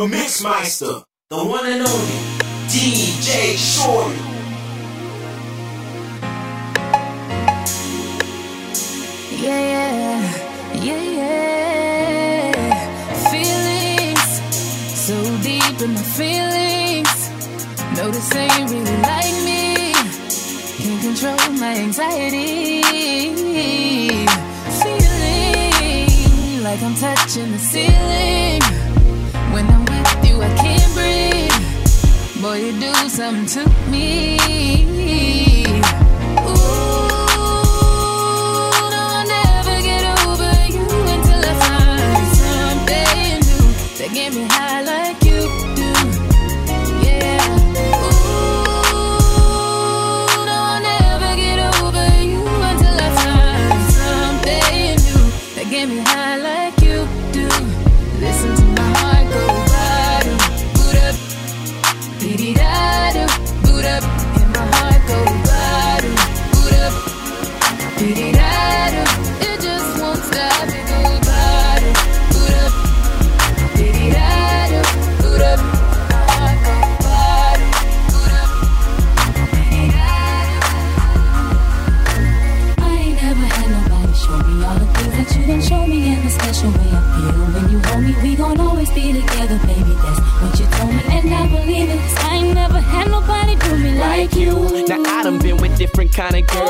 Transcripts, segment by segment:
the Mixmeister, the one and only DJ Shorty. Yeah, yeah, yeah, yeah. Feelings so deep in my feelings. Notice they really like me. Can't control my anxiety. Feeling like I'm touching the ceiling. Boy, you do something to me. Ooh, no, I'll never get over you until I find something new that get me high like you do. Yeah. Ooh, no, I'll never get over you until I find something new that get me high kind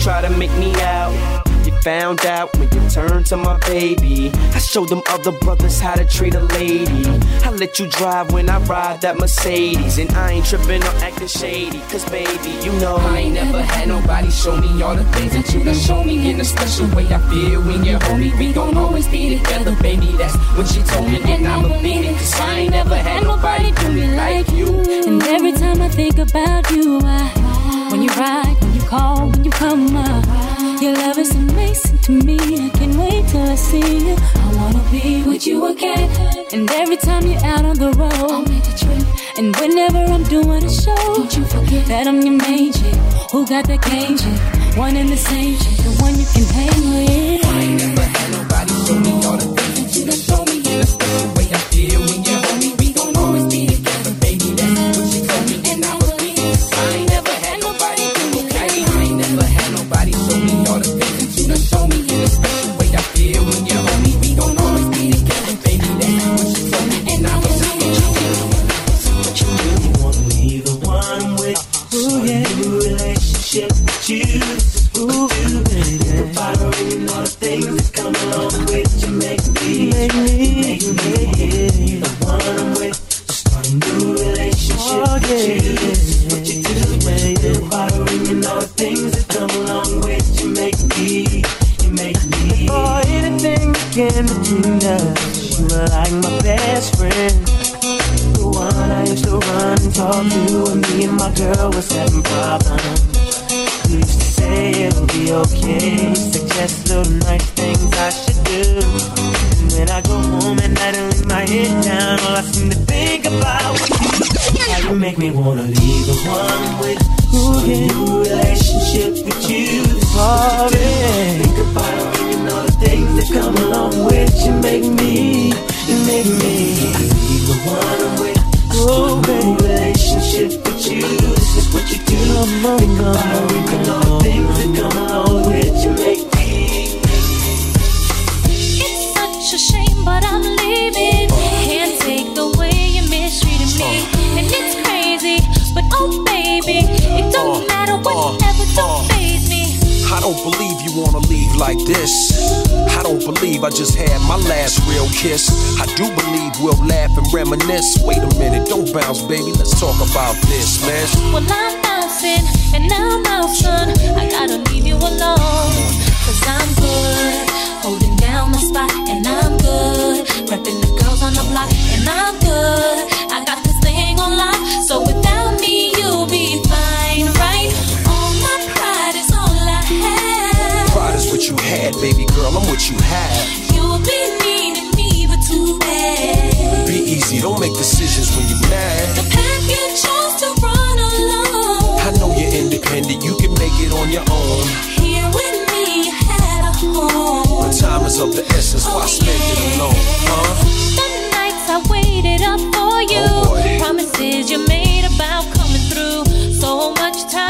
try to make me out. Found out when you turned to my baby. I showed them other brothers how to treat a lady. I let you drive when I ride that Mercedes. And I ain't tripping or acting shady. Cause baby, you know I ain't never had nobody show me all the things that you done show me in a special way. I feel when you hold me. We gon' always be together, baby. That's what she told me, and I believe it. Cause I ain't never had nobody do me like you. And every time I think about you, I, when you ride, when you call, when you come up, your love is amazing to me. I can't wait till I see you. I wanna be with you again. And every time you're out on the road, I'll make a trip. And whenever I'm doing a show, don't you forget that I'm your main chick. Who got that game chick? One and the same chick, the one you can hang with. I ain't never had nobody us, you were like my best friend. The one I used to run and talk to when me and my girl was having problems. You used to say it'll be okay, suggest little nice things I should do. And when I go home at night and lay my head down, all I seem to think about is you. How you make me wanna leave the one with yeah. new relationship with you. Sorry. Think about all the things that come along with you make me, you make me leave the one I'm with. Oh, baby, relationship with you. This is what you do. Think about it and all the things that come along with you make me. It's such a shame, but I'm leaving. Can't take the way you mistreated me. Oh. And it's crazy, but oh baby, it don't oh. matter whatever, oh. don't faze me. I don't believe you wanna leave like this. I don't believe I just had my last real kiss. I do believe we'll laugh and reminisce. Wait a minute, don't bounce, baby. Let's talk about this, man. Well, I'm bouncing, and I'm out, son. I gotta leave you alone. Cause I'm good, holding down my spot, and I'm good. Repping the girls on the block, and I'm good. I got this thing on lock, so without me what you had, baby girl. I'm what you have. You'll be needing me, but too bad. Be easy, don't make decisions when you're mad. The path you chose to run alone. I know you're independent, you can make it on your own. Here with me, you had a home. But time is of the essence, why oh, spend it alone, huh? The nights I waited up for you. Oh. Promises you made about coming through. So much time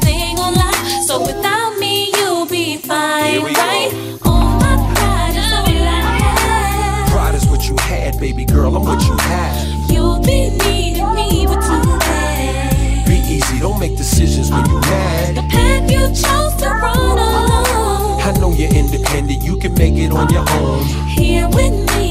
on lock, so without me you'll be fine, we go. right? All my pride is all I have. Pride is what you had, baby girl, I'm what you have. You'll be needing me, but too bad. Be easy, don't make decisions when you're mad. The path you chose to run alone. I know you're independent, you can make it on your own. Here with me,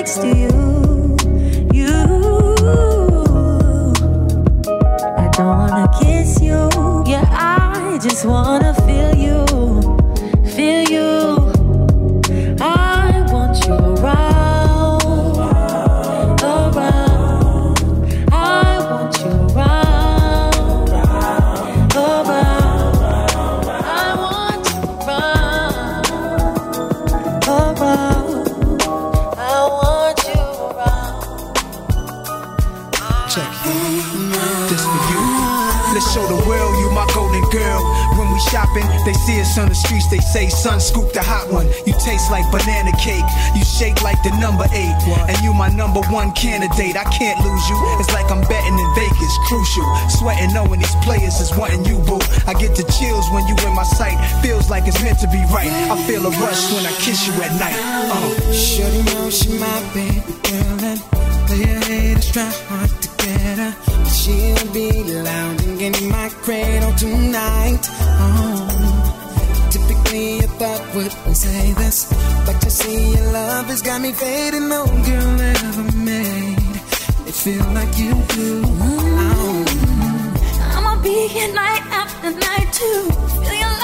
Next to you. You. I don't wanna kiss you. Yeah, I just wanna shopping, they see us on the streets, they say, son, scoop the hot one. You taste like banana cake, you shake like the number eight. And you my number one candidate, I can't lose you. It's like I'm betting in Vegas, crucial. Sweating knowing these players is wanting you, boo. I get the chills when you in my sight, feels like it's meant to be right. I feel a rush when I kiss you at night. Uh. Shorty know she my baby girl and player haters try hard to get her. But she'll be lounging in my cradle tonight. Typically a thought would say this, but to see your love has got me fading. No girl ever made it feel like you do. Oh. I'ma be here night after night too. Feel your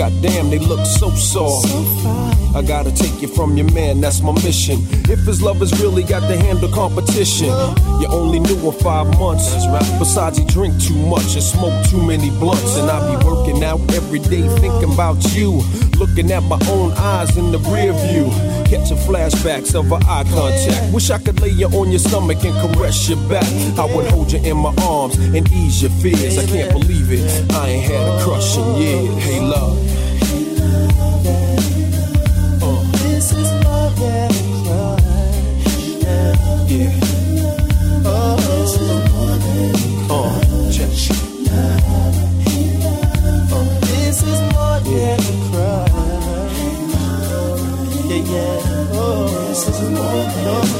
Goddamn, they look so soft. I gotta take you from your man, that's my mission. If his love has really got to handle competition, you only knew him five months. Besides, he drink too much and smoke too many blunts. And I be working out every day thinking about you. Looking at my own eyes in the rear view. Catching flashbacks of our eye contact. Wish I could lay you on your stomach and caress your back. I would hold you in my arms and ease your fears. I can't believe it. I ain't had a crush in years. Hey, love. Yeah. Oh, this is more than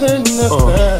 nothing. Uh.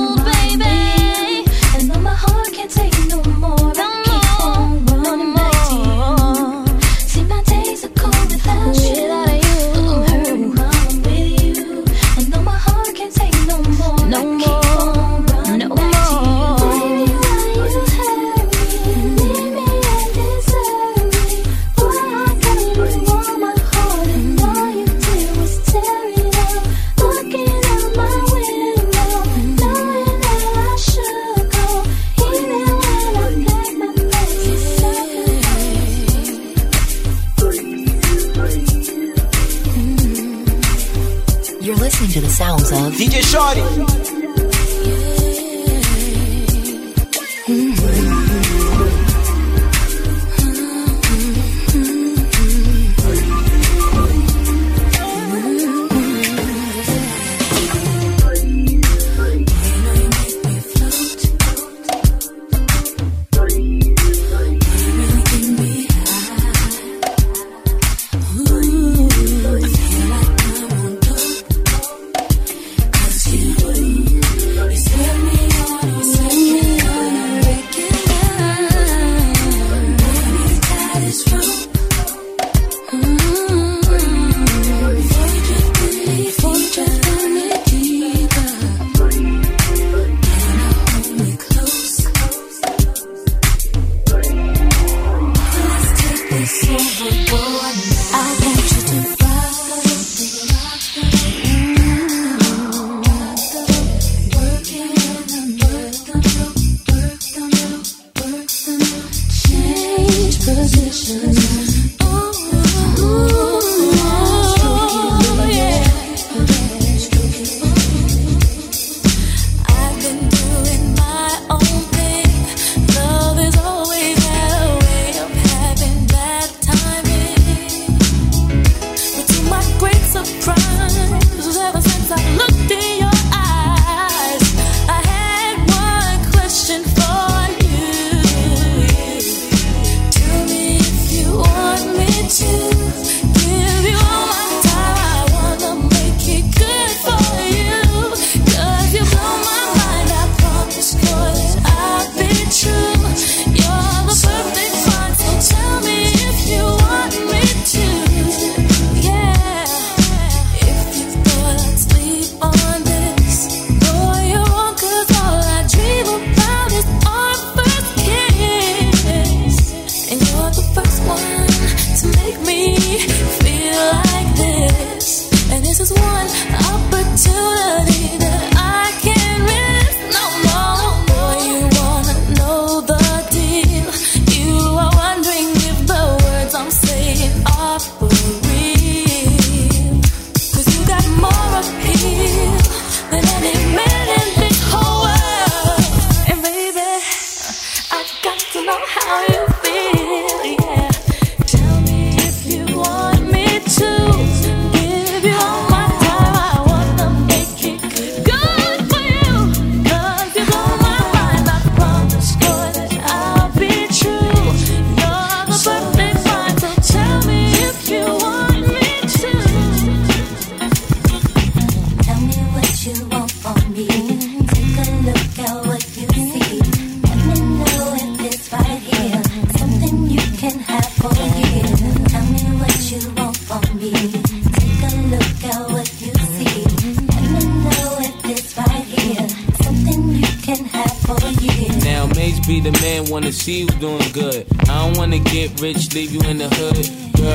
DJ Shore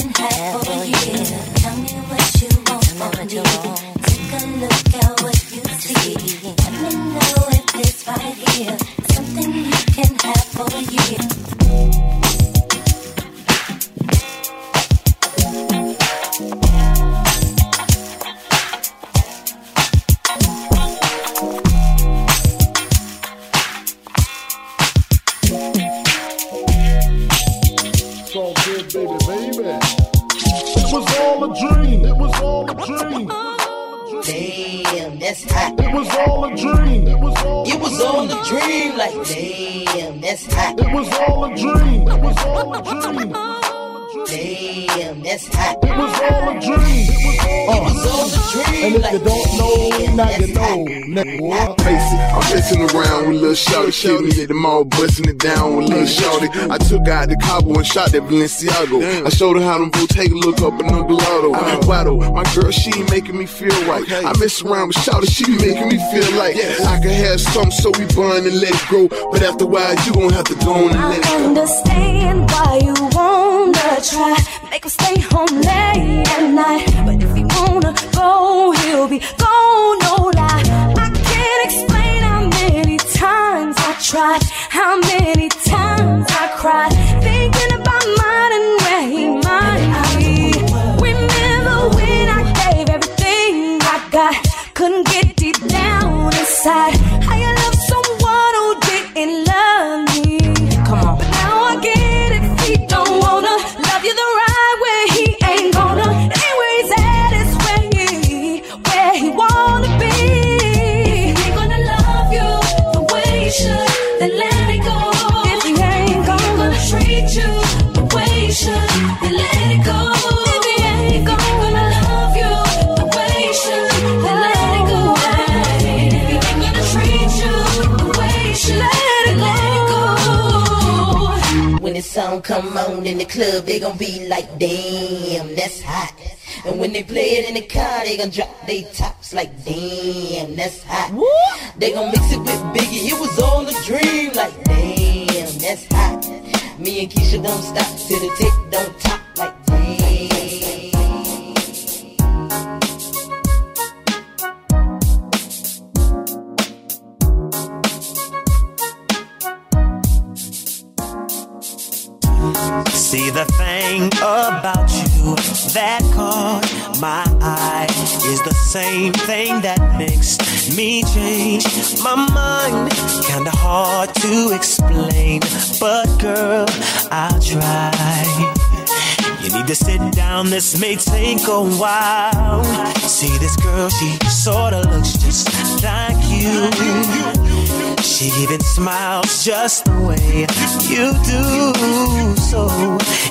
can have hot. It was all a dream. It was all. It was all a dream. Like damn, that's hot. It was all a dream. It was all a dream. Damn, that's hot. It was all a dream. It was all. It was all a dream. And if you don't know, now you know. Nigga, what? Face it, I'm messing around with little shorty. Shit me at the mall, busting it down with little shorty. I took out the Cabo and shot that Balenciaga. I showed her how them boots take a look up in the gelato. Uh-huh. Waddle, my girl, she ain't making me feel right. I mess around with shorty, she be making me feel like I could have some, so we burn and let it grow. But after a while, you gon' have to go on and let it I go. understand why you wanna try. Make him stay home late at night. But if he wanna go, he'll be gone, no lie. I can't explain how many times I tried, how many times I cried, on in the club, they gon' be like, damn, that's hot. And when they play it in the car, they gon' drop they tops like, damn, that's hot. They gon' mix it with Biggie, it was all a dream, like, damn, that's hot. Me and Keisha don't stop till the tick don't top, that caught my eye is the same thing that makes me change my mind. Kinda hard to explain, but girl, I'll try. You need to sit down, this may take a while. See this girl, she sorta looks just like you. She even smiles just the way you do. So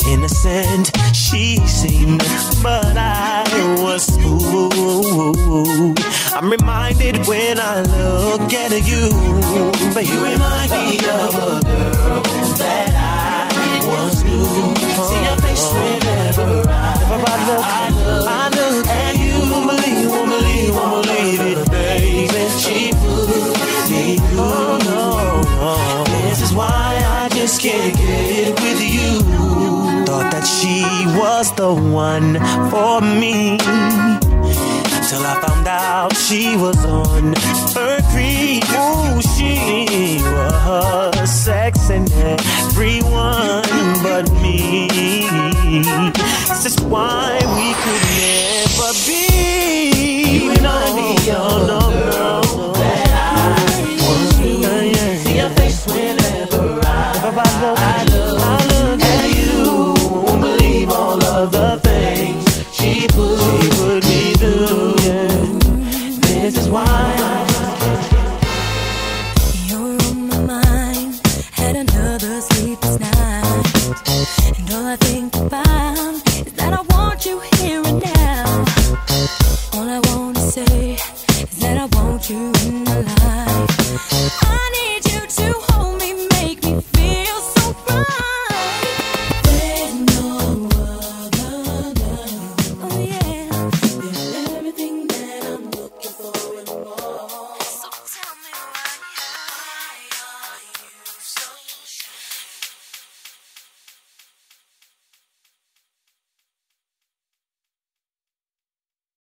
innocent she seemed, but I was fooled. I'm reminded when I look at you, but you remind me of a girl that I once knew. See your face whenever I, I look at was the one for me. Till I found out she was on her creep. Ooh, she was sexing everyone but me. This is why we could never be. You and I, no, no, no.